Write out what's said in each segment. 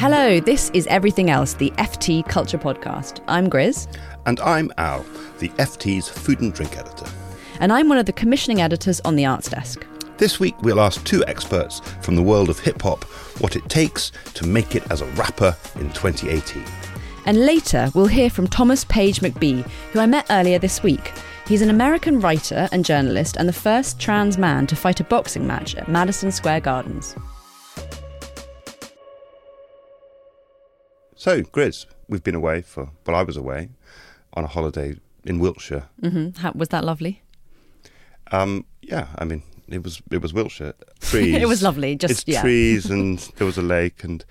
Hello, this is Everything Else, the FT Culture Podcast. I'm Grizz, And I'm Al, the FT's food and drink editor. and I'm one of the commissioning editors on the Arts Desk. This week we'll ask two experts from the world of hip hop what it takes to make it as a rapper in 2018. And later, we'll hear from Thomas Page McBee, who I met earlier this week. He's an American writer and journalist and the first trans man to fight a boxing match at Madison Square Gardens. So, Grizz, we've been away for, well, I was away on a holiday in Wiltshire. hmm How, was that lovely? Um, yeah, I mean, it was it was Wiltshire. Trees. It was lovely, just- it's yeah. trees, and there was a lake, and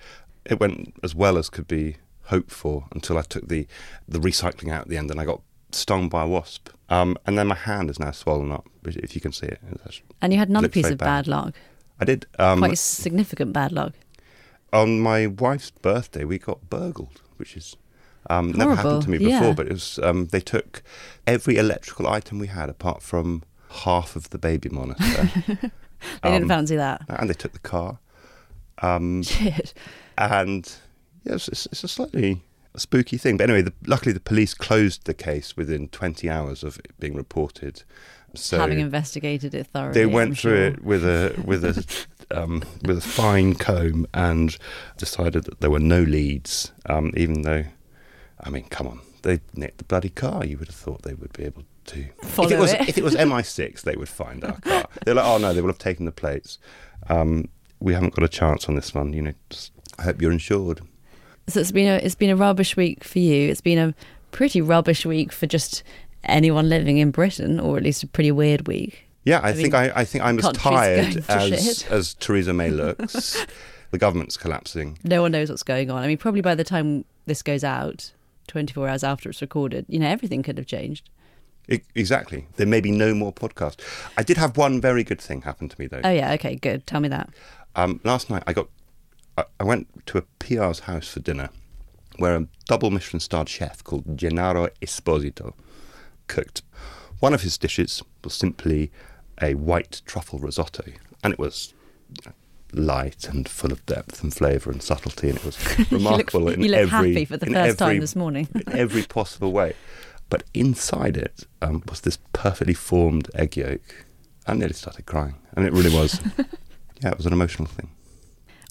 it went as well as could be hoped for until I took the the recycling out at the end, and I got stung by a wasp. Um, and then my hand is now swollen up, if you can see it. It's actually- And you had another piece of bad luck. I did. Um, Quite significant bad luck. On my wife's birthday, we got burgled, which is um, never happened to me before. yeah. But it was um, they took every electrical item we had, apart from half of the baby monitor, They didn't Um, fancy that. and they took the car. Um, Shit. and yes, it's, it's a slightly spooky thing. But anyway, the, luckily the police closed the case within 20 hours of it being reported. So Having investigated it thoroughly. they went I'm through sure. it with a with a um, with a fine comb and decided that there were no leads. Um, even though, I mean, come on, they nicked the bloody car. You would have thought they would be able to Follow if it was it. if it was MI6, they would find our car. They're like, oh no, they will have taken the plates. Um, we haven't got a chance on this one. You know, just, I hope you're insured. So it's been a it's been a rubbish week for you. It's been a pretty rubbish week for just anyone living in Britain, or at least a pretty weird week. Yeah, I, I think mean, I, I think I'm as tired as as Theresa May looks. the government's collapsing. No one knows what's going on. I mean, probably by the time this goes out, 24 hours after it's recorded, you know, everything could have changed. E- exactly. There may be no more podcast. I did have one very good thing happen to me though. Oh yeah, okay, good. Tell me that. Um, last night I got I, I went to a PR's house for dinner, where a double Michelin starred chef called Gennaro Esposito cooked. One of his dishes was simply a white truffle risotto, and it was light and full of depth and flavour and subtlety, and it was remarkable look, in you look every happy for the first time this morning. in every possible way. But inside it um, was this perfectly formed egg yolk. I nearly started crying, and it really was. yeah, it was an emotional thing.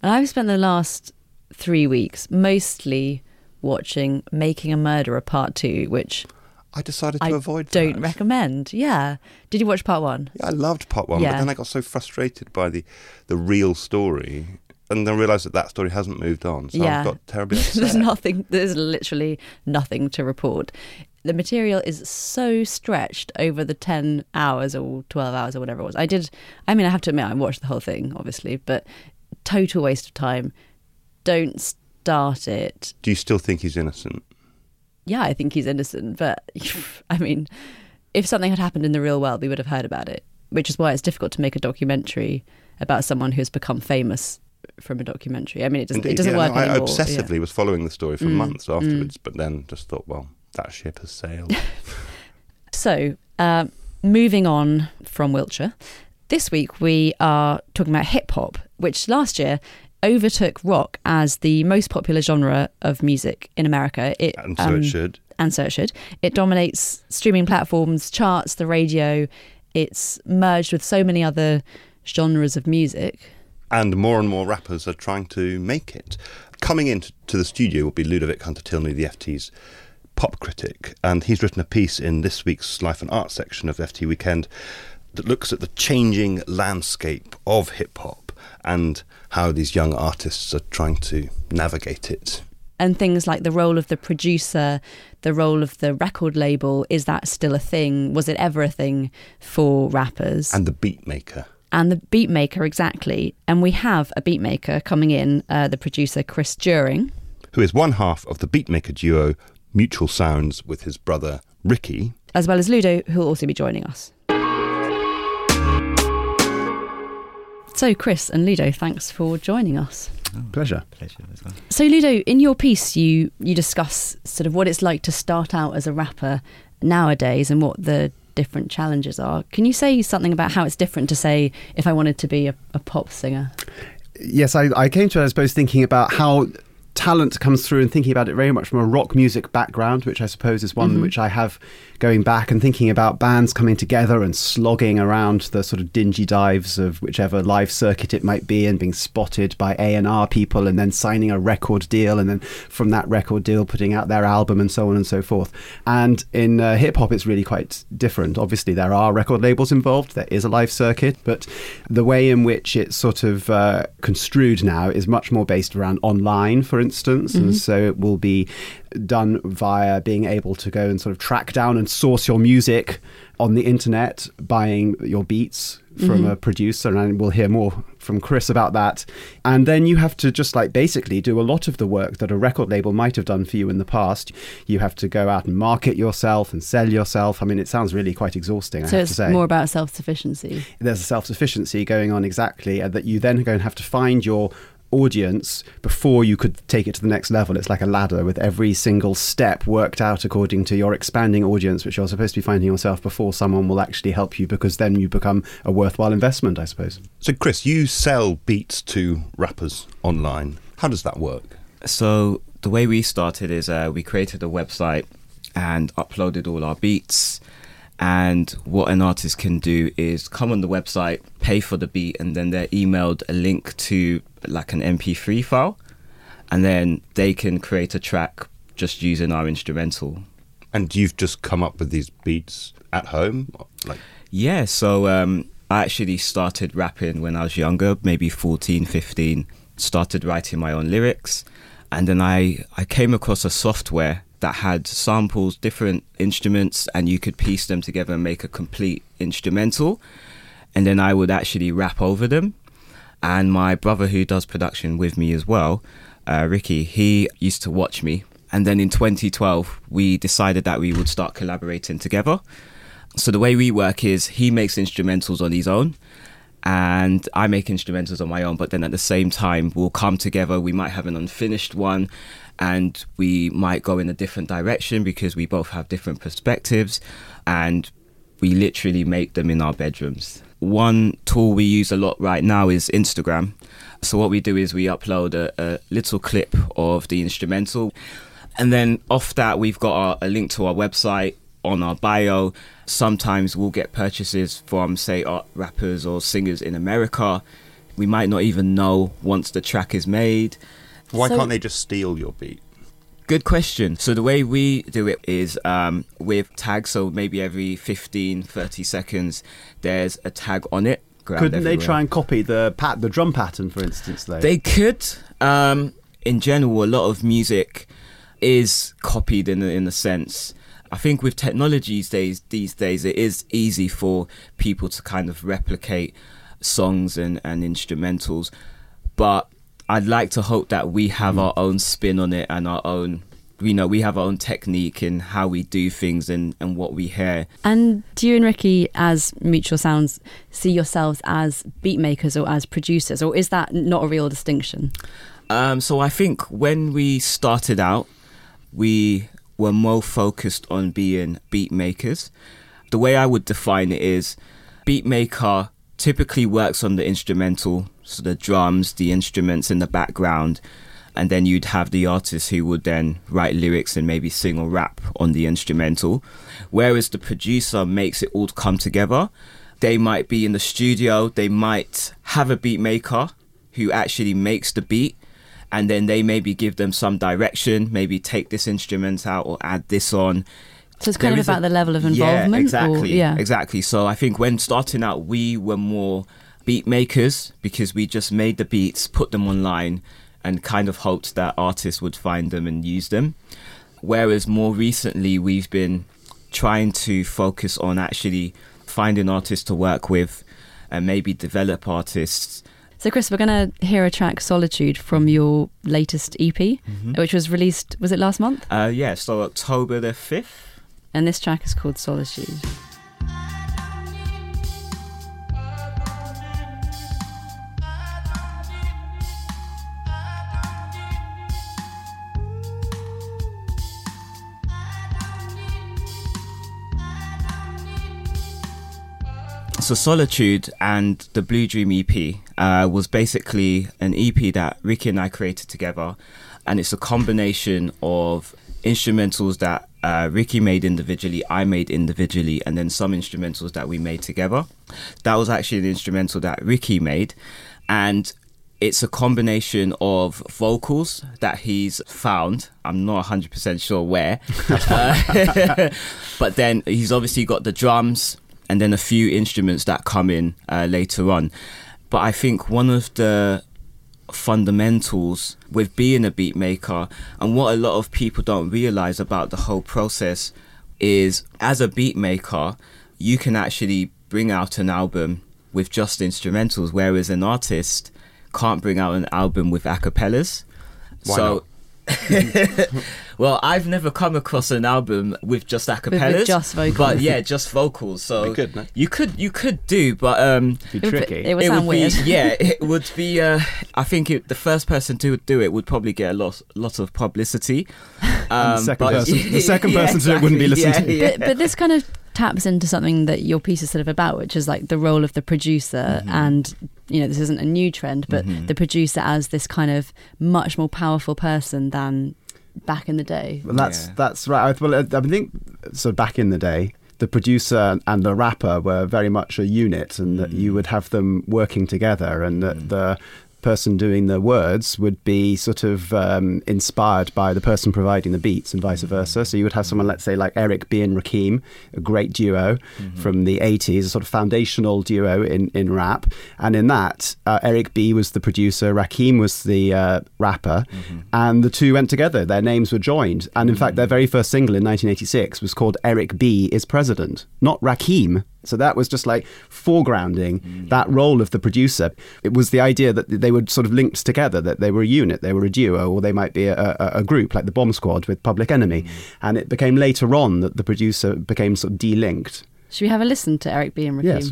And I've spent the last three weeks mostly watching Making a Murderer Part Two, which I decided to I avoid. don't that. recommend. Yeah. Did you watch part one? Yeah, I loved part one, Yeah. but then I got so frustrated by the the real story, and then realised that that story hasn't moved on. So Yeah. I've got terribly upset. there's nothing. There's literally nothing to report. The material is so stretched over the ten hours or twelve hours or whatever it was. I did. I mean, I have to admit, I watched the whole thing, obviously, but total waste of time. Don't start it. Do you still think he's innocent? Yeah, I think he's innocent, but I mean, if something had happened in the real world, we would have heard about it. Which is why it's difficult to make a documentary about someone who's become famous from a documentary. I mean, it doesn't. Indeed, it doesn't yeah, work no, I obsessively yeah. was following the story for Mm, months afterwards, but then just thought, well, that ship has sailed. So, uh, moving on from Wiltshire, this week we are talking about hip hop, which last year overtook rock as the most popular genre of music in America. It, and so um, it should. and so it should. It dominates streaming platforms, charts, the radio. It's merged with so many other genres of music. and more and more rappers are trying to make it. Coming into the studio will be Ludovic Hunter-Tilney, the FT's pop critic, and he's written a piece in this week's Life and Art section of FT Weekend that looks at the changing landscape of hip hop and how these young artists are trying to navigate it. and things like the role of the producer, the role of the record label, is that still a thing? Was it ever a thing for rappers? And the beat maker. and the beat maker exactly. And we have a beat maker coming in, uh, the producer Chris During. who is one half of the beatmaker duo Mutual Sounds with his brother Ricky. as well as Ludo, who will also be joining us. So, Chris and Ludo, thanks for joining us. Oh, pleasure. Pleasure as well. So, Ludo, in your piece, you you discuss sort of what it's like to start out as a rapper nowadays and what the different challenges are. Can you say something about how it's different to say if I wanted to be a, a pop singer? Yes, I, I came to it, I suppose, thinking about how talent comes through and thinking about it very much from a rock music background, which I suppose is one which I have going back and thinking about bands coming together and slogging around the sort of dingy dives of whichever live circuit it might be and being spotted by A&R people and then signing a record deal and then from that record deal putting out their album and so on and so forth. And in uh, hip hop, it's really quite different. Obviously, there are record labels involved, there is a live circuit, but the way in which it's sort of uh, construed now is much more based around online, for instance. And mm-hmm. so it will be done via being able to go and sort of track down and source your music on the internet, buying your beats from mm-hmm. a producer, and we'll hear more from Chris about that. And then you have to just like basically do a lot of the work that a record label might have done for you in the past. You have to go out and market yourself and sell yourself. I mean, it sounds really quite exhausting. I So have it's to say more about self sufficiency. there's a self sufficiency going on exactly, and that you then go and have to find your audience before you could take it to the next level. It's like a ladder with every single step worked out according to your expanding audience, which you're supposed to be finding yourself before someone will actually help you, because then you become a worthwhile investment, I suppose. So, Chris, you sell beats to rappers online. How does that work? So the way we started is uh, we created a website and uploaded all our beats. And what an artist can do is come on the website, pay for the beat, and then they're emailed a link to like an MP3 file, and then they can create a track just using our instrumental. And you've just come up with these beats at home? Like, Yeah, so um, I actually started rapping when I was younger, maybe 14, 15. Started writing my own lyrics, and then I, I came across a software that had samples, different instruments, and you could piece them together and make a complete instrumental. And then I would actually rap over them. And my brother, who does production with me as well, uh, Ricky, he used to watch me. And then in 2012, we decided that we would start collaborating together. So the way we work is he makes instrumentals on his own and I make instrumentals on my own, but then at the same time we'll come together. We might have an unfinished one and we might go in a different direction because we both have different perspectives and we literally make them in our bedrooms. One tool we use a lot right now is Instagram. So what we do is we upload a, a little clip of the instrumental and then off that we've got our, a link to our website on our bio. Sometimes we'll get purchases from, say, rappers or singers in America. We might not even know once the track is made. Why So- can't they just steal your beat? Good question. So the way we do it is um, with tags. So maybe every 15, 30 seconds, there's a tag on it. Couldn't they try and copy the pat, the drum pattern, for instance? Though They could. Um, in general, a lot of music is copied in a, in a sense. I think with technology these days, these days, it is easy for people to kind of replicate songs and, and instrumentals. But I'd like to hope that we have our own spin on it and our own, you know, we have our own technique in how we do things and, and what we hear. And do you and Ricky, as Mutual Sounds, see yourselves as beat makers or as producers, or is that not a real distinction? Um, so I think when we started out, we were more focused on being beat makers. The way I would define it is beat maker typically works on the instrumental, so the drums, the instruments in the background, and then you'd have the artist who would then write lyrics and maybe sing or rap on the instrumental. Whereas the producer makes it all come together. They might be in the studio, they might have a beat maker who actually makes the beat and then they maybe give them some direction, maybe take this instrument out or add this on. So it's kind There of is a- about the level of Yeah, involvement. or- exactly. yeah. Exactly. So I think when starting out, we were more beat makers because we just made the beats, put them online, and kind of hoped that artists would find them and use them. Whereas more recently, we've been trying to focus on actually finding artists to work with and maybe develop artists. So, Chris, we're going to hear a track, Solitude, from your latest EP, which was released, was it last month? Uh, yeah, so October the 5th. And this track is called Solitude. So Solitude and the Blue Dream EP uh, was basically an EP that Ricky and I created together, and it's a combination of instrumentals that uh, Ricky made individually, I made individually, and then some instrumentals that we made together. That was actually the instrumental that Ricky made, and it's a combination of vocals that he's found. I'm not 100% sure where. Uh, but then he's obviously got the drums and then a few instruments that come in uh, later on. But I think one of the fundamentals with being a beat maker and what a lot of people don't realize about the whole process is as a beat maker, you can actually bring out an album with just instrumentals, whereas an artist can't bring out an album with acapellas. Why so, well, I've never come across an album with just acapellas, just vocals. but yeah, just vocals. So Be good, no? you could you could do, but um, It would, be tricky. it would sound would weird. be yeah, it would be. Uh, I think it, the first person to do it would probably get a lot lot of publicity. Um, the second but- person- the second person to it wouldn't be listened exactly, to. yeah, but, but this kind of taps into something that your piece is sort of about, which is like the role of the producer. And, you know, this isn't a new trend, but mm-hmm. the producer as this kind of much more powerful person than back in the day. Well, that's Yeah. that's right. I- Well, I I think so. Back in the day, the producer and the rapper were very much a unit, and that you mm. would have them working together, and that mm. the person doing the words would be sort of um, inspired by the person providing the beats and vice versa. So you would have someone, let's say, like Eric B and Rakim, a great duo from the 80s, a sort of foundational duo in, in rap. And in that, uh, Eric B was the producer, Rakim was the uh, rapper, and the two went together. Their names were joined. And in fact, their very first single in 1986 was called Eric B is President, not Rakim. So that was just like foregrounding that role of the producer. It was the idea that they were sort of linked together, that they were a unit, they were a duo, or they might be a, a, a group like the Bomb Squad with Public Enemy. Mm. And it became later on that the producer became sort of de-linked. Should we have a listen to Eric B. and Rakim? Yes.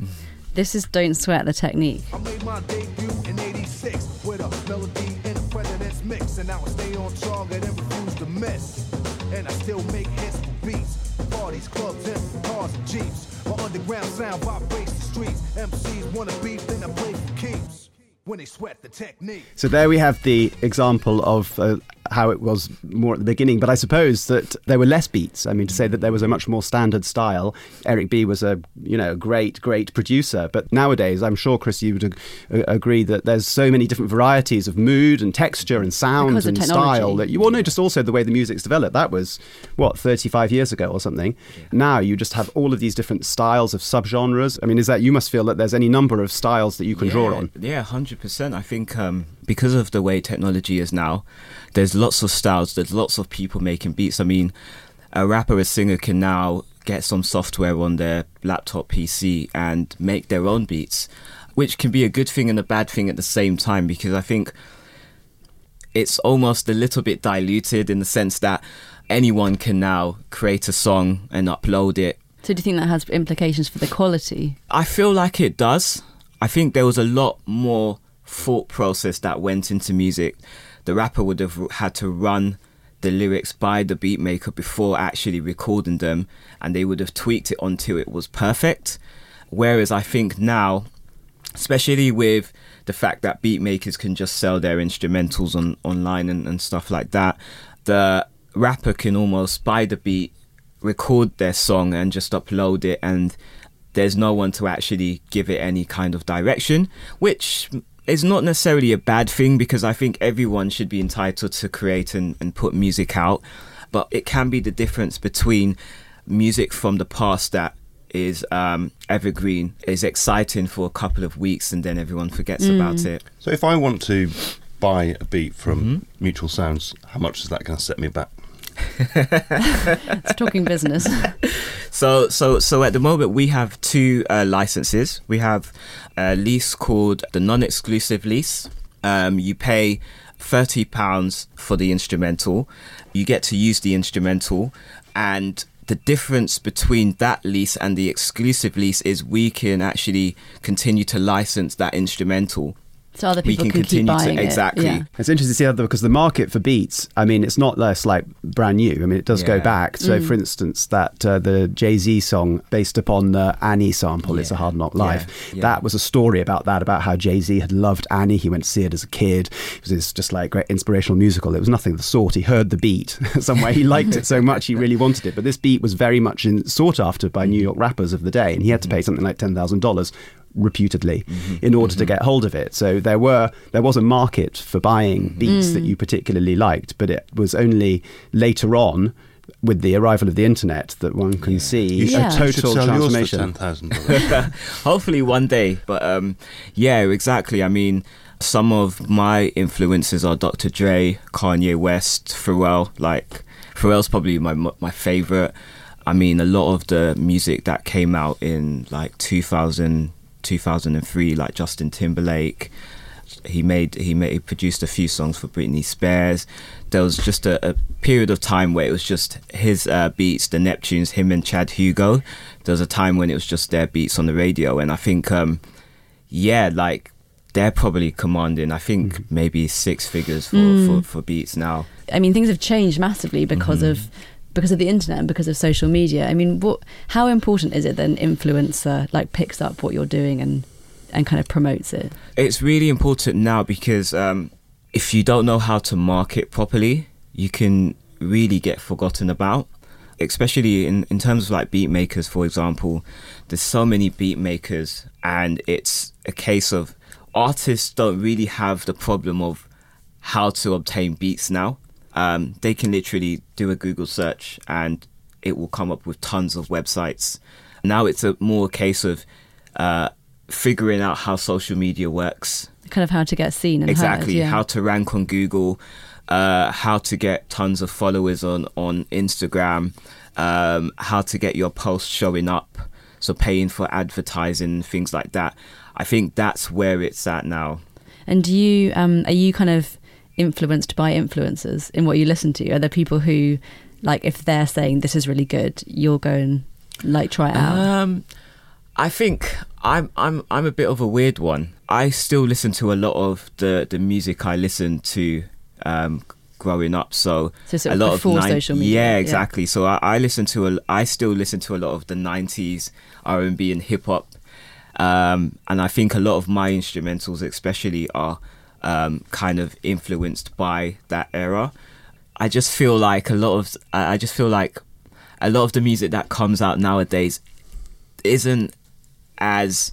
This is Don't Sweat the Technique. I made my debut in 86 with a melody in a president's mix. And now I stay on target and refuse to miss. And I still make hits for beats. Parties, clubs, and cars and jeeps. My underground sound vibrates the streets. MCs wanna beef, then I play for keeps. So there we have the example of uh, how it was more at the beginning. But I suppose that there were less beats. I mean, to say that there was a much more standard style. Eric B was a you know great great producer. But nowadays, I'm sure Chris, you would ag- agree that there's so many different varieties of mood and texture and sound and style that you all no just also the way the music's developed. That was what 35 years ago or something. Now you just have all of these different styles of subgenres. I mean, is that you must feel that there's any number of styles that you can draw on. Yeah, hundred percent. I think um, because of the way technology is now, there's lots of styles. There's lots of people making beats. I mean, a rapper, a singer can now get some software on their laptop PC and make their own beats, which can be a good thing and a bad thing at the same time. Because I think it's almost a little bit diluted in the sense that anyone can now create a song and upload it So do you think that has implications for the quality? I feel like it does. I think there was a lot more thought process that went into music. The rapper would have had to run the lyrics by the beat maker before actually recording them, and they would have tweaked it until it was perfect. Whereas I think now, especially with the fact that beat makers can just sell their instrumentals on online and, and stuff like that, the rapper can almost buy the beat, record their song, and just upload it, and there's no one to actually give it any kind of direction, which is not necessarily a bad thing because I think everyone should be entitled to create and, and put music out. But it can be the difference between music from the past that is um, evergreen, is exciting for a couple of weeks, and then everyone forgets about it. So if I want to buy a beat from Mm-hmm. Mutual Sounds, how much is that going to set me back? It's talking business. So, so, so at the moment we have two uh, licenses. We have a lease called the non-exclusive lease. Um, you pay thirty pounds for the instrumental. You get to use the instrumental, and the difference between that lease and the exclusive lease is we can actually continue to license that instrumental. So other We people can can, keep continue to- buying it. exactly. Yeah. It's interesting to see how the, because the market for beats, I mean, it's not less like brand new. I mean, it does go back. So, Mm. for instance, that uh, the Jay Z song based upon the Annie sample, "It's a Hard Knock Yeah. Life," Yeah. that was a story about that, about how Jay Z had loved Annie. He went to see it as a kid. It was this just like great inspirational musical. It was nothing of the sort. He heard the beat somewhere. He liked it so much he really wanted it. But this beat was very much in, sought after by New York rappers of the day, and he had to pay something like ten thousand dollars reputedly mm-hmm. in order to mm-hmm. get hold of it so there were there was a market for buying mm-hmm. beats that you particularly liked but it was only later on with the arrival of the internet that one can see a Yeah. you should total sell yours for transformation ten thousand dollars. Hopefully one day. But um, yeah, exactly. I mean, some of my influences are Dr. Dre, Kanye West, Pharrell. Like Pharrell's probably my my favorite. I mean, a lot of the music that came out in like 2000, 2003, like Justin Timberlake. He made he made he produced a few songs for Britney Spears. There was just a, a period of time where it was just his uh, beats, the Neptunes, him and Chad Hugo. There was a time when it was just their beats on the radio, and I think, um, yeah, like they're probably commanding. I think maybe six figures for, for, for beats now. I mean, things have changed massively because Mm-hmm. of because of the internet and because of social media. I mean, what how important is it that an influencer like picks up what you're doing and and kind of promotes it? It's really important now because um, if you don't know how to market properly, you can really get forgotten about. Especially in, in terms of like beat makers, for example, there's so many beat makers, and it's a case of artists don't really have the problem of how to obtain beats now. Um, they can literally do a Google search and it will come up with tons of websites. Now it's a more case of uh, figuring out how social media works. Kind of how to get seen and exactly heard, yeah. how to rank on Google, uh, how to get tons of followers on on Instagram, um, how to get your posts showing up, so paying for advertising things like that. I think that's where it's at now. And do you um, are you kind of influenced by influencers in what you listen to? Are there people who like if they're saying this is really good, you'll go and like try it out? Um, I think I'm I'm I'm a bit of a weird one. I still listen to a lot of the the music I listened to um, growing up. So, So sort a lot before of nine- social media, Yeah, yeah. exactly. So I, I listen to a I still listen to a lot of the '90s R and B and hip hop, um, and I think a lot of my instrumentals, especially, are um, kind of influenced by that era. I just feel like a lot of I I just feel like a lot of the music that comes out nowadays isn't as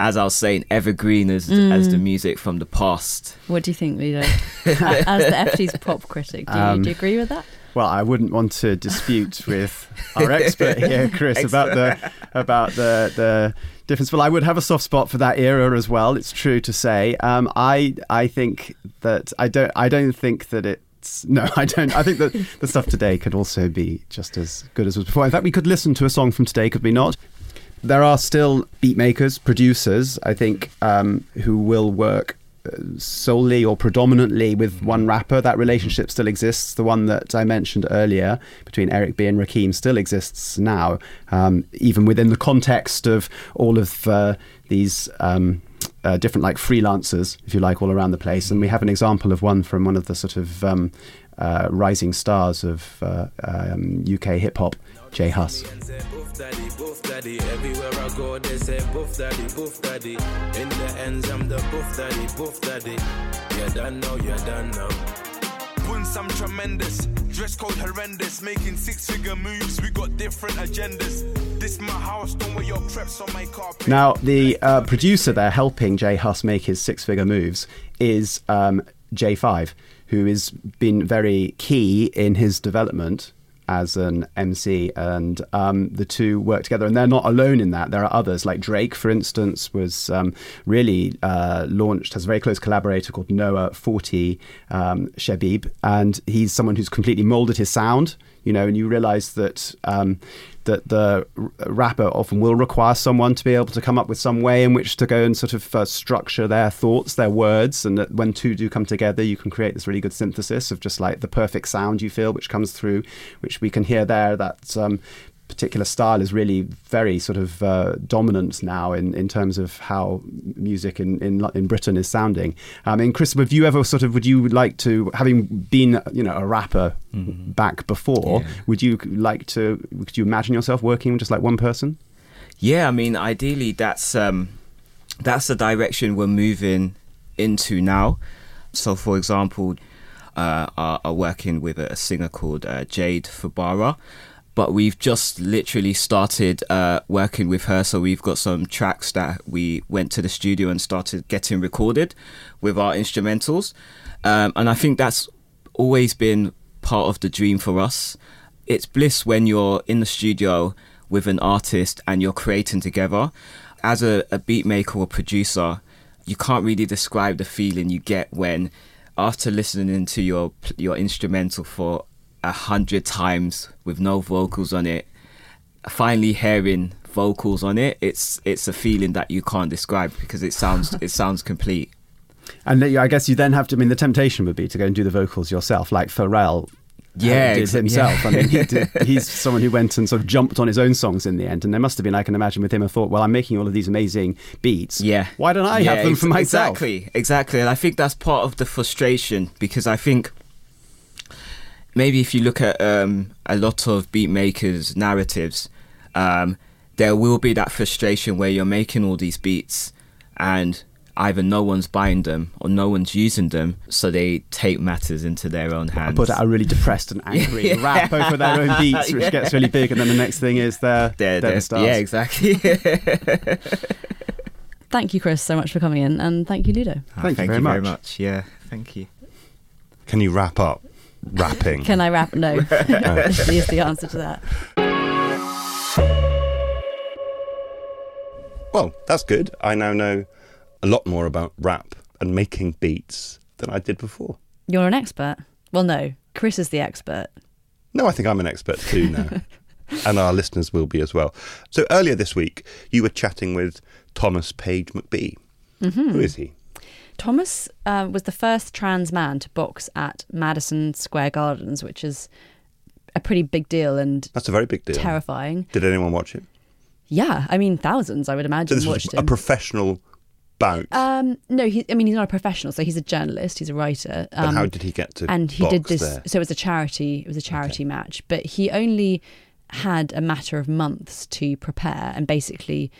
as I was saying evergreen as as Mm. the music from the past. What do you think, Ludo? As the FT's pop critic, do you, Um, do you agree with that? Well, I wouldn't want to dispute with our expert here, Chris, about the about the the difference. Well, I would have a soft spot for that era as well. It's true to say. Um, I I think that I don't I don't think that it's no I don't I think that the stuff today could also be just as good as was before. In fact, we could listen to a song from today, could we not? There are still beat makers, producers, I think, um, who will work solely or predominantly with one rapper. That relationship still exists. The one that I mentioned earlier between Eric B and Rakim still exists now, um, even within the context of all of uh, these. Um, uh, different like freelancers, if you like, all around the place, and we have an example of one from one of the sort of um, uh, rising stars of uh, um, UK hip hop, J Hus. Daddy, boof daddy. Everywhere I go, they say boof daddy, boof daddy. In the ends, I'm the boof daddy, boof daddy. You done know, you done. Bunce, I'm tremendous. Dress code horrendous. Making six figure moves. We got different agendas. This my house. Don't wear your creps on my carpet. Now, the uh, producer there helping J Hus make his six figure moves is um, Jae5, who has been very key in his development as an MC, and um, the two work together. And they're not alone in that. There are others, like Drake, for instance, was um, really uh, launched, has a very close collaborator called Noah Forty um, Shebib, and he's someone who's completely molded his sound. You know, and you realize that um, that the rapper often will require someone to be able to come up with some way in which to go and sort of uh, structure their thoughts, their words, and that when two do come together, you can create this really good synthesis of just like the perfect sound you feel, which comes through, which we can hear there. That um, particular style is really very sort of uh, dominant now in, in terms of how music in, in in Britain is sounding. I mean, Chris, have you ever sort of would you like to, having been you know a rapper back before, would you like to? Could you imagine yourself working with just like one person? Yeah, I mean, ideally, that's um, that's the direction we're moving into now. So, for example, uh, are, are working with a singer called uh, Jade Fabara, but we've just literally started uh, working with her. So we've got some tracks that we went to the studio and started getting recorded with our instrumentals, um, and I think that's always been part of the dream for us. It's bliss when you're in the studio with an artist and you're creating together. As a, a beat maker or producer, you can't really describe the feeling you get when, after listening to your your instrumental for a hundred times with no vocals on it, finally hearing vocals on it, it's it's a feeling that you can't describe because it sounds it sounds complete. And I guess you then have to. I mean, the temptation would be to go and do the vocals yourself, like Pharrell. uh, Yeah, did himself. yeah. I mean, he did, he's someone who went and sort of jumped on his own songs in the end, and there must have been, I can imagine, with him a thought. Well, I'm making all of these amazing beats. Yeah. Why don't I Yeah, have them ex- for myself? Exactly, exactly. And I think that's part of the frustration because I think maybe if you look at um, a lot of beat makers' narratives, um, there will be that frustration where you're making all these beats and either no one's buying them or no one's using them, so they take matters into their own hands. Put out a really depressed and angry Yeah. rap over their own beats, which Yeah. gets really big, and then the next thing is they're, They're- they're they're- the stars. yeah, exactly. Thank you, Chris, so much for coming in, and thank you, Ludo. Thank you very very much. much. Yeah, thank you. Can you wrap up rapping? Can I rap? No, is the answer to that. Well, that's good. I now know a lot more about rap and making beats than I did before. You're an expert. Well, no, Chris is the expert. No, I think I'm an expert too now. and our listeners will be as well. So earlier this week, you were chatting with Thomas Page McBee. Mm-hmm. Who is he? Thomas uh, was the first trans man to box at Madison Square Gardens, which is a pretty big deal and That's a very big deal. terrifying. Did anyone watch it? Yeah, I mean thousands, I would So imagine, this was a him. professional bout. um, no, he, I mean he's not a professional, so he's a journalist, he's a writer. but Um, how did he get to and he did this there? so it was a charity it was a charity match but he only had a matter of months to prepare and basically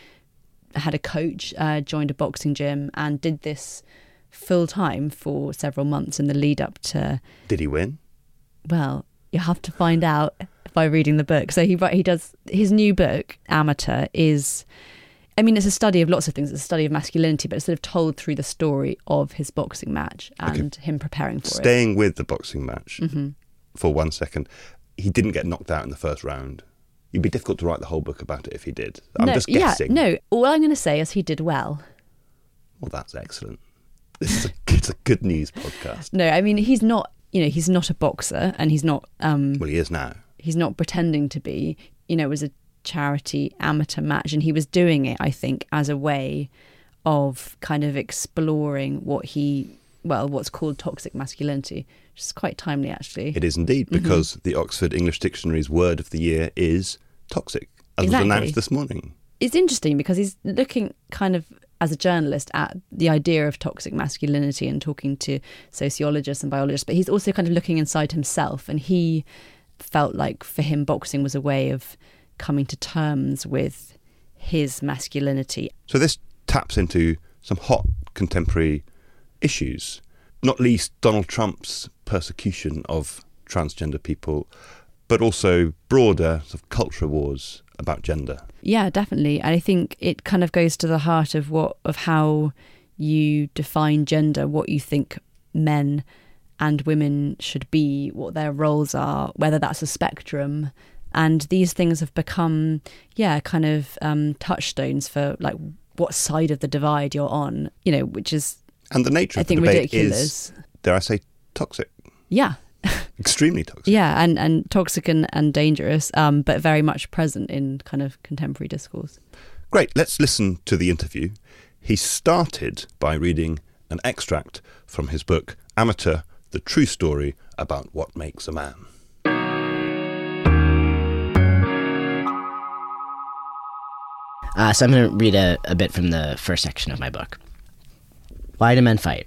had a coach uh, joined a boxing gym and did this full time for several months in the lead up to Did he win? well you have to find out by reading the book so he he does his new book amateur is I mean, it's a study of lots of things. It's a study of masculinity, but it's sort of told through the story of his boxing match and him preparing for it. Staying with the boxing match Mhm. for one second, he didn't get knocked out in the first round. It'd be difficult to write the whole book about it if he did. I'm no, just guessing. Yeah, no, all I'm going to say is he did well. Well, that's excellent. This is a, it's a good news podcast. No, I mean he's not. You know, he's not a boxer, and he's not. Um, Well, he is now. he's not pretending to be. You know, it was a charity amateur match, and he was doing it, I think, as a way of kind of exploring what he, well, what's called toxic masculinity, which is quite timely, actually. It is indeed Mm-hmm. because the Oxford English Dictionary's word of the year is toxic, as Exactly. was announced this morning. it's interesting because he's looking kind of as a journalist at the idea of toxic masculinity and talking to sociologists and biologists, but he's also kind of looking inside himself. And he felt like for him, boxing was a way of coming to terms with his masculinity. So this taps into some hot contemporary issues, not least Donald Trump's persecution of transgender people, but also broader sort of culture wars about gender. Yeah, definitely. And I think it kind of goes to the heart of what of how you define gender, what you think men and women should be, what their roles are, whether that's a spectrum. And these things have become, yeah, kind of um, touchstones for like what side of the divide you're on, you know, which is, And the nature I of the think, debate ridiculous. is, dare I say, toxic, yeah, extremely toxic. yeah, and, and toxic and, and dangerous, um, but very much present in kind of contemporary discourse. Great, let's listen to the interview. He started by reading an extract from his book, Amateur The True Story About What Makes a Man. Uh, so I'm going to read a, a bit from the first section of my book. Why do men fight?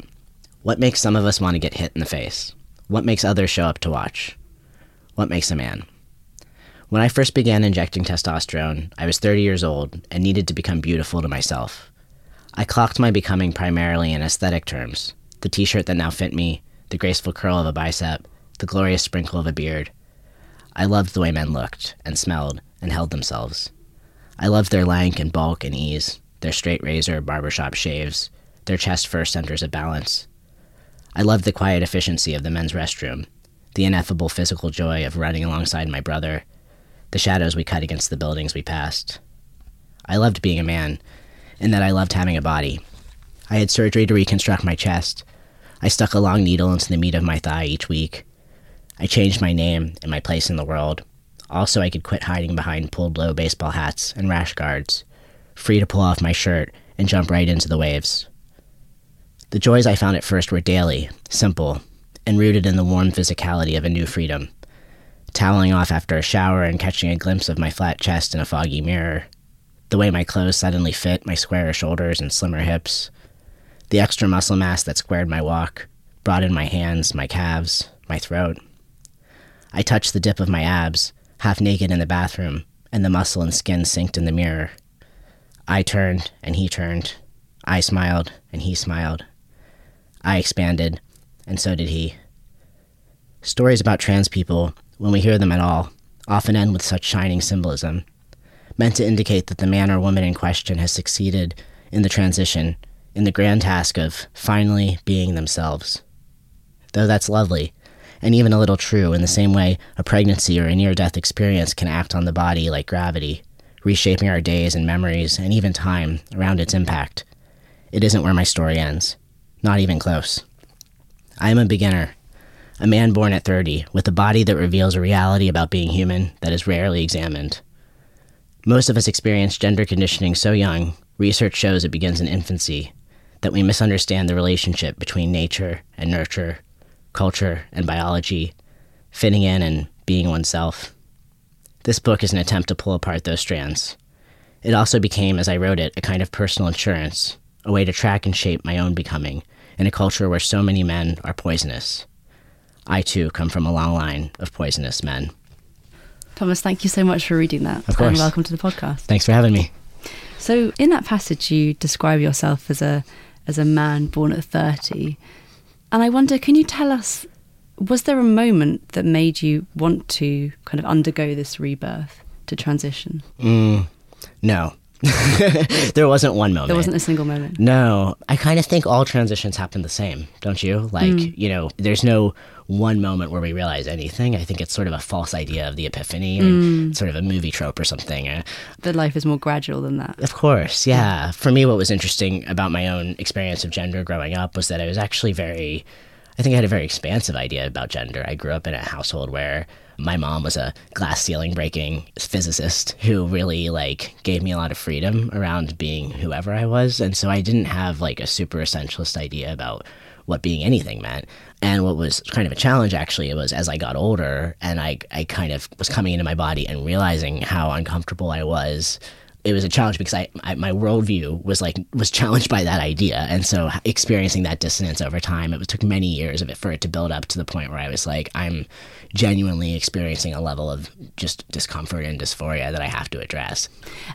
What makes some of us want to get hit in the face? What makes others show up to watch? What makes a man? When I first began injecting testosterone, I was 30 years old and needed to become beautiful to myself. I clocked my becoming primarily in aesthetic terms the t shirt that now fit me, the graceful curl of a bicep, the glorious sprinkle of a beard. I loved the way men looked and smelled and held themselves. I loved their lank and bulk and ease, their straight razor barbershop shaves, their chest first centers of balance. I loved the quiet efficiency of the men's restroom, the ineffable physical joy of running alongside my brother, the shadows we cut against the buildings we passed. I loved being a man, in that I loved having a body. I had surgery to reconstruct my chest. I stuck a long needle into the meat of my thigh each week. I changed my name and my place in the world. Also, I could quit hiding behind pulled low baseball hats and rash guards, free to pull off my shirt and jump right into the waves. The joys I found at first were daily, simple, and rooted in the warm physicality of a new freedom. Toweling off after a shower and catching a glimpse of my flat chest in a foggy mirror. The way my clothes suddenly fit my squarer shoulders and slimmer hips. The extra muscle mass that squared my walk, broadened my hands, my calves, my throat. I touched the dip of my abs, half naked in the bathroom, and the muscle and skin synced in the mirror. I turned, and he turned. I smiled, and he smiled. I expanded, and so did he. Stories about trans people, when we hear them at all, often end with such shining symbolism, meant to indicate that the man or woman in question has succeeded in the transition, in the grand task of finally being themselves. Though that's lovely, and even a little true, in the same way a pregnancy or a near death experience can act on the body like gravity, reshaping our days and memories and even time around its impact. It isn't where my story ends. Not even close. I am a beginner, a man born at 30, with a body that reveals a reality about being human that is rarely examined. Most of us experience gender conditioning so young, research shows it begins in infancy, that we misunderstand the relationship between nature and nurture, culture and biology, fitting in and being oneself. This book is an attempt to pull apart those strands. It also became, as I wrote it, a kind of personal insurance, a way to track and shape my own becoming in a culture where so many men are poisonous. I too come from a long line of poisonous men. Thomas, thank you so much for reading that. Of course. And welcome to the podcast. Thanks for having me. So, in that passage, you describe yourself as a as a man born at thirty, and I wonder, can you tell us, was there a moment that made you want to kind of undergo this rebirth to transition? Mm, no. there wasn't one moment. There wasn't a single moment. No, I kind of think all transitions happen the same, don't you? Like, Mm. you know, there's no one moment where we realize anything. I think it's sort of a false idea of the epiphany, or Mm. sort of a movie trope or something. Uh, That life is more gradual than that. Of course, yeah. For me, what was interesting about my own experience of gender growing up was that I was actually very, I think I had a very expansive idea about gender. I grew up in a household where my mom was a glass ceiling breaking physicist who really like gave me a lot of freedom around being whoever I was. And so I didn't have like a super essentialist idea about what being anything meant. And what was kind of a challenge actually was as I got older and I, I kind of was coming into my body and realizing how uncomfortable I was. It was a challenge because I, I my worldview was like was challenged by that idea, and so experiencing that dissonance over time, it was, took many years of it for it to build up to the point where I was like, I'm genuinely experiencing a level of just discomfort and dysphoria that I have to address.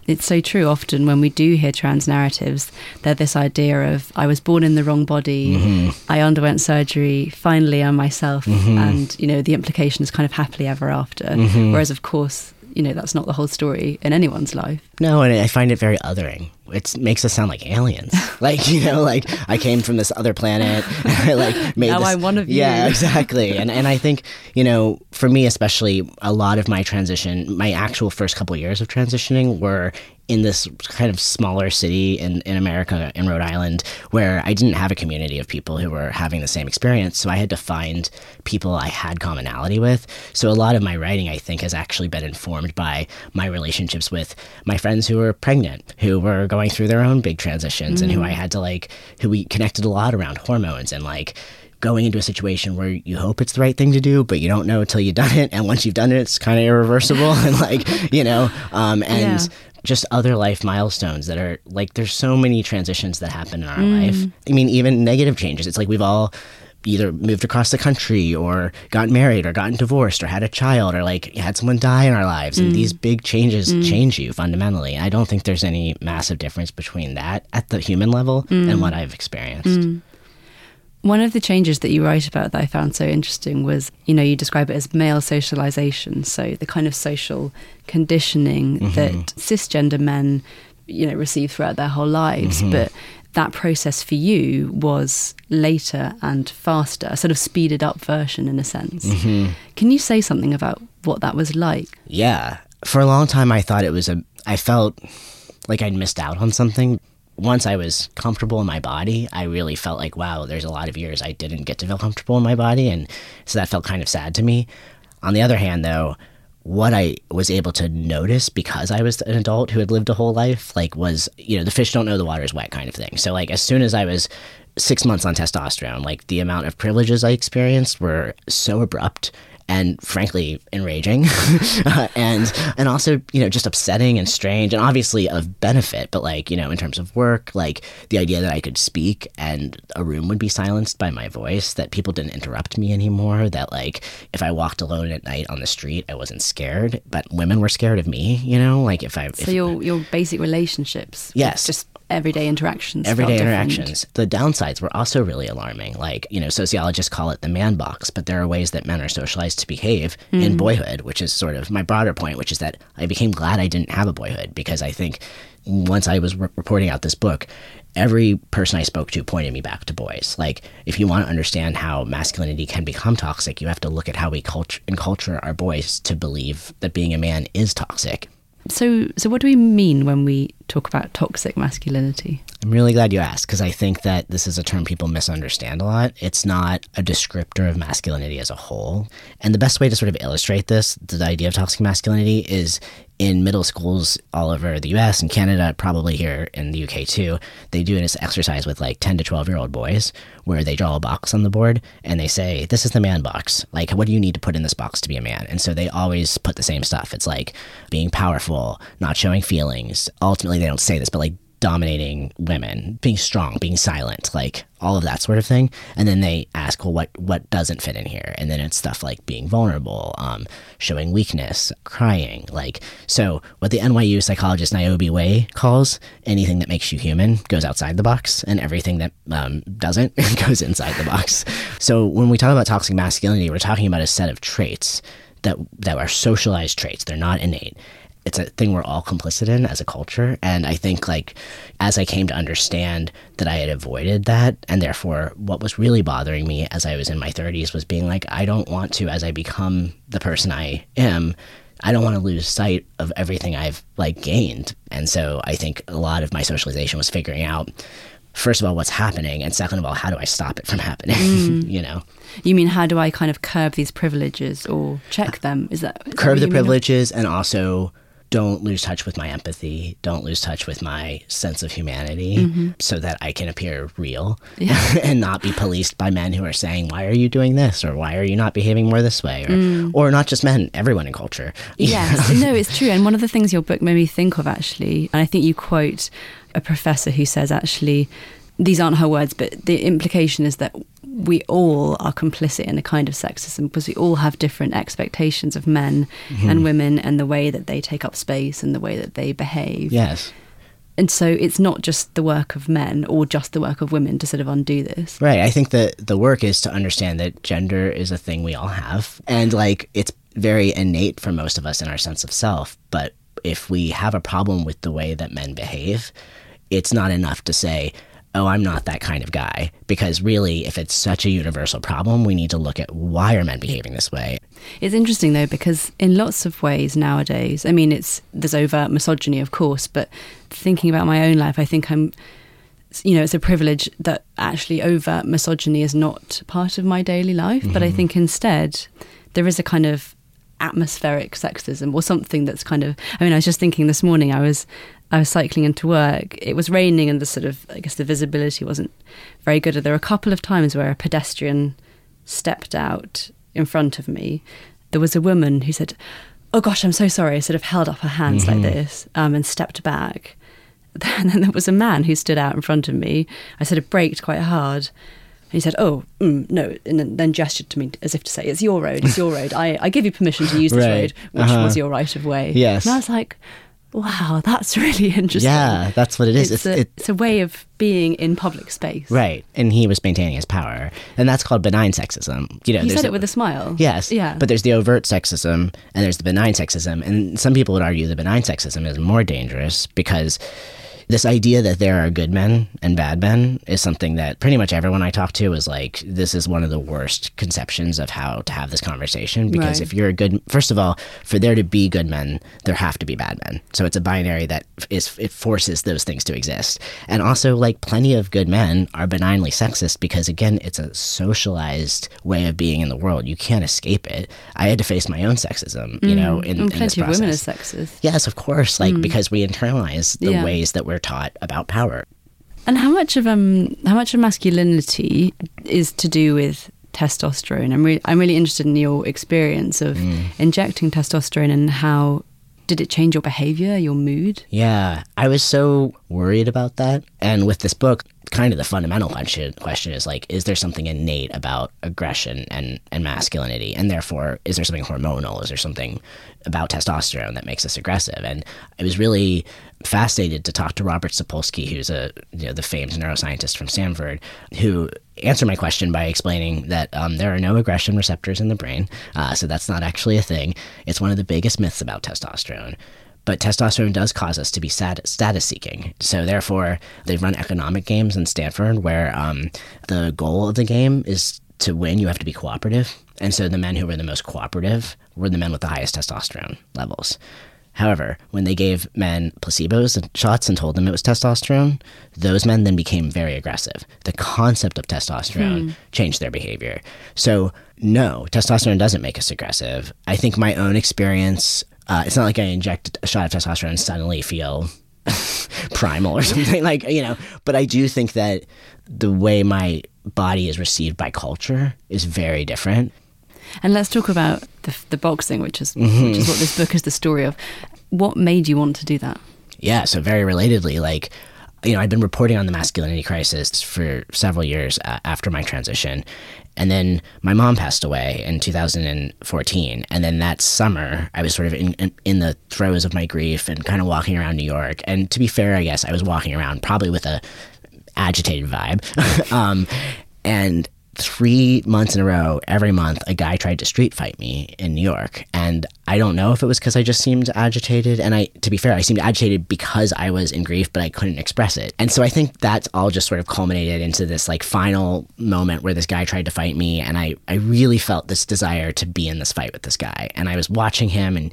It's so true. Often, when we do hear trans narratives, they're this idea of I was born in the wrong body, Mhm. I underwent surgery, finally I'm myself, Mhm. and you know the implication is kind of happily ever after. Mhm. Whereas, of course, you know that's not the whole story in anyone's life. No, and I find it very othering. It makes us sound like aliens. like you know, like I came from this other planet. I like made Now this- I'm one of you. Yeah, exactly. and and I think you know, for me especially, a lot of my transition, my actual first couple years of transitioning were in this kind of smaller city in, in America, in Rhode Island, where I didn't have a community of people who were having the same experience. So I had to find people I had commonality with. So a lot of my writing, I think, has actually been informed by my relationships with my friends who were pregnant, who were going through their own big transitions, and who I had to like, who we connected a lot around hormones and like, going into a situation where you hope it's the right thing to do, but you don't know until you've done it. And once you've done it, it's kind of irreversible. and like, you know, um, and Yeah. Just other life milestones that are like, there's so many transitions that happen in our mm. life. I mean, even negative changes. It's like we've all either moved across the country or gotten married or gotten divorced or had a child or like had someone die in our lives. And mm. these big changes mm. change you fundamentally. And I don't think there's any massive difference between that at the human level and what I've experienced. One of the changes that you write about that I found so interesting was, you know, you describe it as male socialization. So the kind of social conditioning mm-hmm. that cisgender men, you know, receive throughout their whole lives. Mm-hmm. But that process for you was later and faster, a sort of speeded up version in a sense. Mm-hmm. Can you say something about what that was like? Yeah. For a long time, I thought it was a. I felt like I'd missed out on something. Once I was comfortable in my body, I really felt like, wow, there's a lot of years I didn't get to feel comfortable in my body. And so that felt kind of sad to me. On the other hand, though, what I was able to notice because I was an adult who had lived a whole life, like, was, you know, the fish don't know the water's wet kind of thing. So, like, as soon as I was six months on testosterone, like, the amount of privileges I experienced were so abrupt and frankly enraging Uh, and and also you know just upsetting and strange and obviously of benefit but like you know in terms of work like the idea that i could speak and a room would be silenced by my voice that people didn't interrupt me anymore that like if i walked alone at night on the street i wasn't scared but women were scared of me you know like if i So if, your your basic relationships, Yes. just everyday interactions, everyday interactions. The downsides were also really alarming. Like, you know, sociologists call it the man box, but there are ways that men are socialized to behave in hmm. boyhood, which is sort of my broader point, which is that I became glad I didn't have a boyhood because I think once I was re- reporting out this book, every person I spoke to pointed me back to boys. Like, if you want to understand how masculinity can become toxic, you have to look at how we culture and culture our boys to believe that being a man is toxic. So, so what do we mean when we talk about toxic masculinity? I'm really glad you asked because I think that this is a term people misunderstand a lot. It's not a descriptor of masculinity as a whole. And the best way to sort of illustrate this, the idea of toxic masculinity, is in middle schools all over the US and Canada, probably here in the UK too. They do this exercise with like 10 to 12 year old boys where they draw a box on the board and they say, This is the man box. Like, what do you need to put in this box to be a man? And so they always put the same stuff. It's like being powerful, not showing feelings. Ultimately, they don't say this, but like dominating women, being strong, being silent, like all of that sort of thing. And then they ask, well, what what doesn't fit in here? And then it's stuff like being vulnerable, um, showing weakness, crying. Like so, what the NYU psychologist Niobe Way calls anything that makes you human goes outside the box, and everything that um, doesn't goes inside the box. So when we talk about toxic masculinity, we're talking about a set of traits that that are socialized traits. They're not innate it's a thing we're all complicit in as a culture and i think like as i came to understand that i had avoided that and therefore what was really bothering me as i was in my 30s was being like i don't want to as i become the person i am i don't want to lose sight of everything i've like gained and so i think a lot of my socialization was figuring out first of all what's happening and second of all how do i stop it from happening mm. you know You mean how do I kind of curb these privileges or check them? Is that is that curb what the you mean? privileges and also don't lose touch with my empathy don't lose touch with my sense of humanity mm-hmm. so that i can appear real and not be policed by men who are saying why are you doing this? or why are you not behaving more this way? or, mm. or not just men everyone in culture. Yes, no, it's true. And one of the things your book made me think of actually, and I think you quote a professor who says actually, these aren't her words, but the implication is that we all are complicit in a kind of sexism because we all have different expectations of men Mm-hmm. and women and the way that they take up space and the way that they behave. yes And so it's not just the work of men or just the work of women to sort of undo this. Right. I think that the work is to understand that gender is a thing we all have. And like it's very innate for most of us in our sense of self. But if we have a problem with the way that men behave, it's not enough to say, oh, I'm not that kind of guy. Because really, if it's such a universal problem, we need to look at why are men behaving this way? It's interesting though because in lots of ways nowadays, I mean, it's there's overt misogyny, of course, but thinking about my own life, I think I'm, you know, it's a privilege that actually overt misogyny is not part of my daily life. But I mm-hmm. think instead, there is a kind of atmospheric sexism or something that's kind of. I mean, I was just thinking this morning. I was I was cycling into work. It was raining, and the sort of I guess the visibility wasn't very good. There were a couple of times where a pedestrian stepped out in front of me. There was a woman who said, "Oh gosh, I'm so sorry." Sort of held up her hands like this um, and stepped back. And then there was a man who stood out in front of me. I sort of braked quite hard. And he said, "Oh mm, no," and then, then gestured to me as if to say, "It's your road. It's your road. I, I give you permission to use this Right. road, which Uh-huh. was your right of way." Yes. And I was like, "Wow, that's really interesting." Yeah, that's what it is. It's, It's- a, it- it's a way of being in public space. Right. And he was maintaining his power. And that's called benign sexism. You know, He said it with a smile. Yes. Yeah. But there's the overt sexism and there's the benign sexism. And some people would argue the benign sexism is more dangerous because this idea that there are good men and bad men is something that pretty much everyone I talk to is like, this is one of the worst conceptions of how to have this conversation. Because Right. if you're a good, first of all, for there to be good men, there have to be bad men. So it's a binary that is, it forces those things to exist. And also, like, plenty of good men are benignly sexist because, again, it's a socialized way of being in the world. You can't escape it. I had to face my own sexism, you know, in, Mm. and in this of women are sexist. Yes, of course. Like because we internalize the Yeah. ways that we're taught about power. And how much of um how much of masculinity is to do with testosterone? I'm really I'm really interested in your experience of Mm. injecting testosterone and how did it change your behavior, your mood? Yeah, I was so worried about that. And with this book, kind of the fundamental question question is like, is there something innate about aggression and, and masculinity? And therefore, is there something hormonal? Is there something about testosterone that makes us aggressive? And I was really fascinated to talk to Robert Sapolsky, who's a you know, the famed neuroscientist from Stanford, who answered my question by explaining that um, there are no aggression receptors in the brain. Uh, so that's not actually a thing. It's one of the biggest myths about testosterone. But testosterone does cause us to be stat- status seeking. So, therefore, they've run economic games in Stanford where um, the goal of the game is to win, you have to be cooperative. And so, the men who were the most cooperative were the men with the highest testosterone levels. However, when they gave men placebos and shots and told them it was testosterone, those men then became very aggressive. The concept of testosterone changed their behavior. So, no, testosterone doesn't make us aggressive. I think my own experience, uh, it's not like I inject a shot of testosterone and suddenly feel primal or something like, you know, but I do think that the way my body is received by culture is very different. And let's talk about the, the boxing, which is Mm-hmm. which is what this book is the story of. What made you want to do that? Yeah, so very relatedly, like, you know, I'd been reporting on the masculinity crisis for several years uh, after my transition. And then my mom passed away in 2014. And then that summer, I was sort of in, in, in the throes of my grief and kind of walking around New York. And to be fair, I guess I was walking around probably with a agitated vibe. um, and three months in a row, every month, a guy tried to street fight me in New York. And I don't know if it was because I just seemed agitated. And I, to be fair, I seemed agitated because I was in grief, but I couldn't express it. And so I think that's all just sort of culminated into this like final moment where this guy tried to fight me. And I, I really felt this desire to be in this fight with this guy. And I was watching him and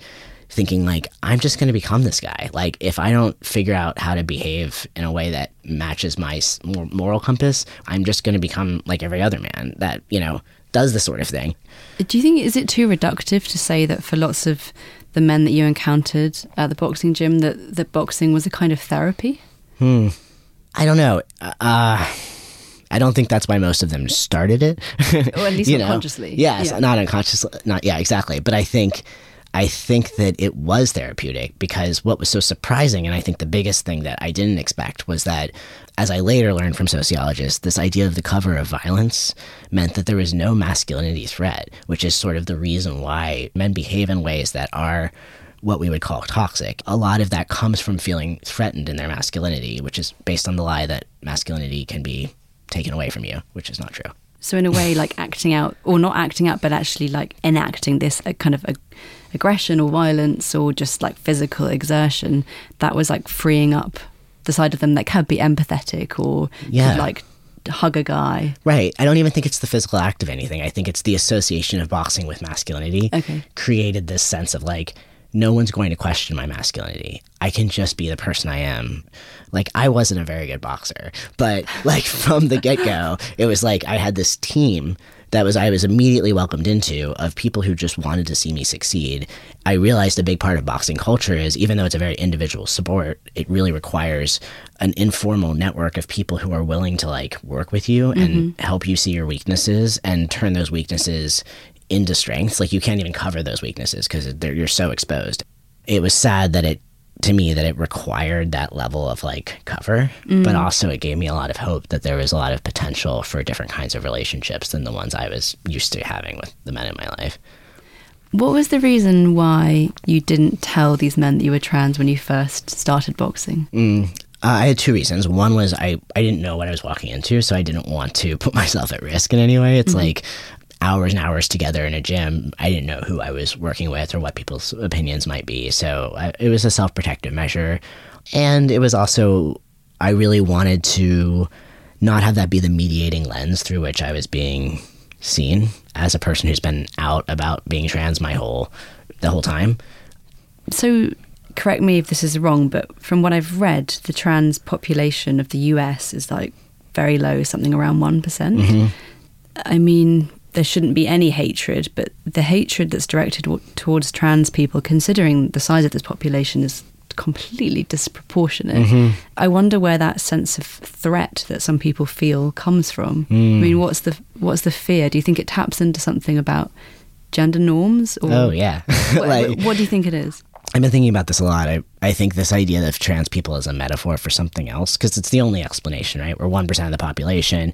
thinking like i'm just going to become this guy like if i don't figure out how to behave in a way that matches my moral compass i'm just going to become like every other man that you know does this sort of thing Do you think is it too reductive to say that for lots of the men that you encountered at the boxing gym that that boxing was a kind of therapy? hmm i don't know uh I don't think that's why most of them started it. Or at least You not know? consciously. Yes, Yeah. not unconsciously. Not yeah, exactly. But I think I think that it was therapeutic because what was so surprising, and I think the biggest thing that I didn't expect was that, as I later learned from sociologists, this idea of the cover of violence meant that there was no masculinity threat, which is sort of the reason why men behave in ways that are what we would call toxic. A lot of that comes from feeling threatened in their masculinity, which is based on the lie that masculinity can be taken away from you, which is not true. So in a way, like acting out, or not acting out, but actually like enacting this kind of ag- aggression or violence or just like physical exertion, that was like freeing up the side of them that could be empathetic or Yeah. could like hug a guy. Right. I don't even think it's the physical act of anything. I think it's the association of boxing with masculinity Okay. created this sense of like, no one's going to question my masculinity. I can just be the person I am. Like, I wasn't a very good boxer, but like from the get go, it was like I had this team that was I was immediately welcomed into of people who just wanted to see me succeed. I realized a big part of boxing culture is even though it's a very individual sport, it really requires an informal network of people who are willing to like work with you and mm-hmm. help you see your weaknesses and turn those weaknesses into strengths. Like you can't even cover those weaknesses because you're so exposed. It was sad that it to me that it required that level of like cover, but also it gave me a lot of hope that there was a lot of potential for different kinds of relationships than the ones I was used to having with the men in my life. What was the reason why you didn't tell these men that you were trans when you first started boxing? Uh, I had two reasons. One was I, I didn't know what I was walking into, so I didn't want to put myself at risk in any way. It's like hours and hours together in a gym. I didn't know who I was working with or what people's opinions might be. So I, it was a self protective measure. And it was also, I really wanted to not have that be the mediating lens through which I was being seen as a person who's been out about being trans my whole, the whole time. So, correct me if this is wrong, but from what I've read, the trans population of the US is like very low, something around one mm-hmm. I mean, there shouldn't be any hatred, but the hatred that's directed w- towards trans people, considering the size of this population, is completely disproportionate. Mm-hmm. I wonder where that sense of threat that some people feel comes from. I mm. mean, what's the what's the fear? Do you think it taps into something about gender norms? Or Oh, yeah. What, what do you think it is? I've been thinking about this a lot. I, I think this idea of trans people as a metaphor for something else, because it's the only explanation, right? We're 1% of the population.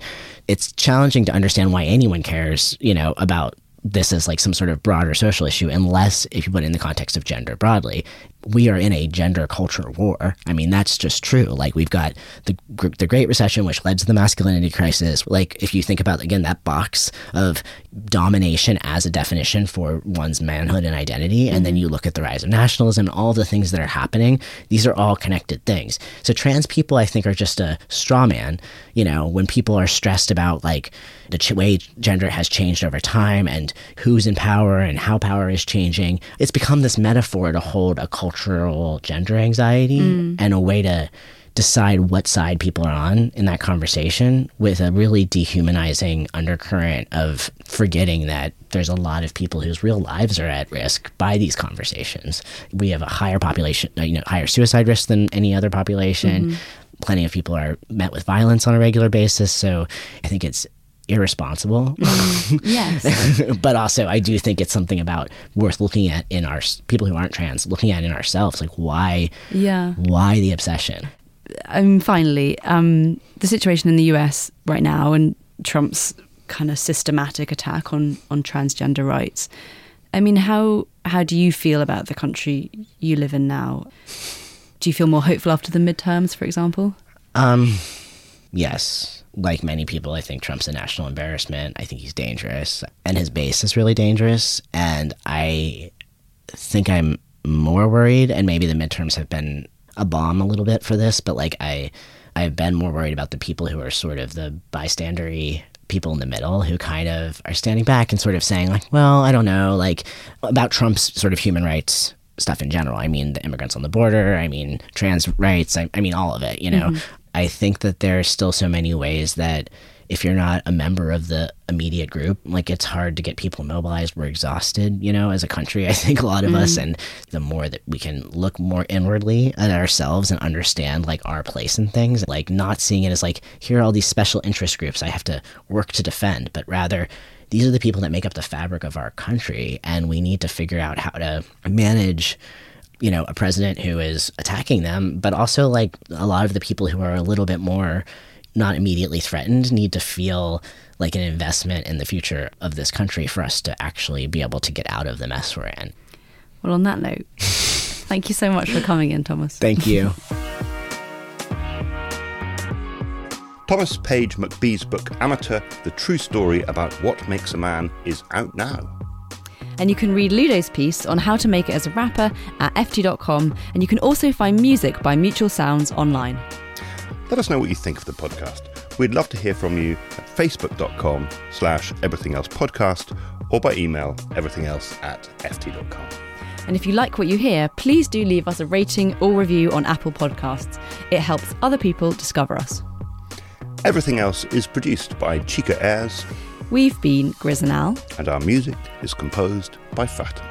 It's challenging to understand why anyone cares, you know, about this as like some sort of broader social issue, unless if you put it in the context of gender broadly. We are in a gender culture war. I mean, that's just true. Like we've got the the Great Recession, which led to the masculinity crisis. Like if you think about again that box of domination as a definition for one's manhood and identity, and then you look at the rise of nationalism and all the things that are happening. These are all connected things. So trans people, I think, are just a straw man. You know, when people are stressed about like the ch- way gender has changed over time and who's in power and how power is changing, it's become this metaphor to hold a cultural gender anxiety mm. and a way to decide what side people are on in that conversation with a really dehumanizing undercurrent of forgetting that there's a lot of people whose real lives are at risk by these conversations. We have a higher population, uh, you know, higher suicide risk than any other population. Plenty of people are met with violence on a regular basis. So I think it's irresponsible. Yes. but also I do think it's something about worth looking at in our people who aren't trans, looking at in ourselves. Like why, yeah. why the obsession? Um, finally, um, the situation in the US right now and Trump's kind of systematic attack on, on transgender rights. I mean, how how do you feel about the country you live in now? Do you feel more hopeful after the midterms, for example? Um, yes. Like many people, I think Trump's a national embarrassment. I think he's dangerous, and his base is really dangerous. And I think I'm more worried, and maybe the midterms have been a bomb a little bit for this. But like I, I've been more worried about the people who are sort of the bystandery people in the middle who kind of are standing back and sort of saying like, well, I don't know, like about Trump's sort of human rights stuff in general. I mean, the immigrants on the border. I mean, trans rights. I, I mean, all of it. You know, mm-hmm. I think that there are still so many ways that if you're not a member of the immediate group, like it's hard to get people mobilized. We're exhausted, you know, as a country. I think a lot of us, mm-hmm. and the more that we can look more inwardly at ourselves and understand like our place in things, like not seeing it as like here are all these special interest groups I have to work to defend, but rather these are the people that make up the fabric of our country, and we need to figure out how to manage you know, a president who is attacking them, but also like a lot of the people who are a little bit more not immediately threatened need to feel like an investment in the future of this country for us to actually be able to get out of the mess we're in. Well, on that note, thank you so much for coming in, Thomas. Thank you. Thomas Page McBee's book Amateur The True Story About What Makes a Man is out now. And you can read Ludo's piece on how to make it as a rapper at ft.com, and you can also find music by Mutual Sounds online. Let us know what you think of the podcast. We'd love to hear from you at facebook.com slash everything else podcast or by email everythingelse at ft.com. And if you like what you hear, please do leave us a rating or review on Apple Podcasts. It helps other people discover us. Everything else is produced by Chica Ayres We've been Griz and Al. and our music is composed by Fatima.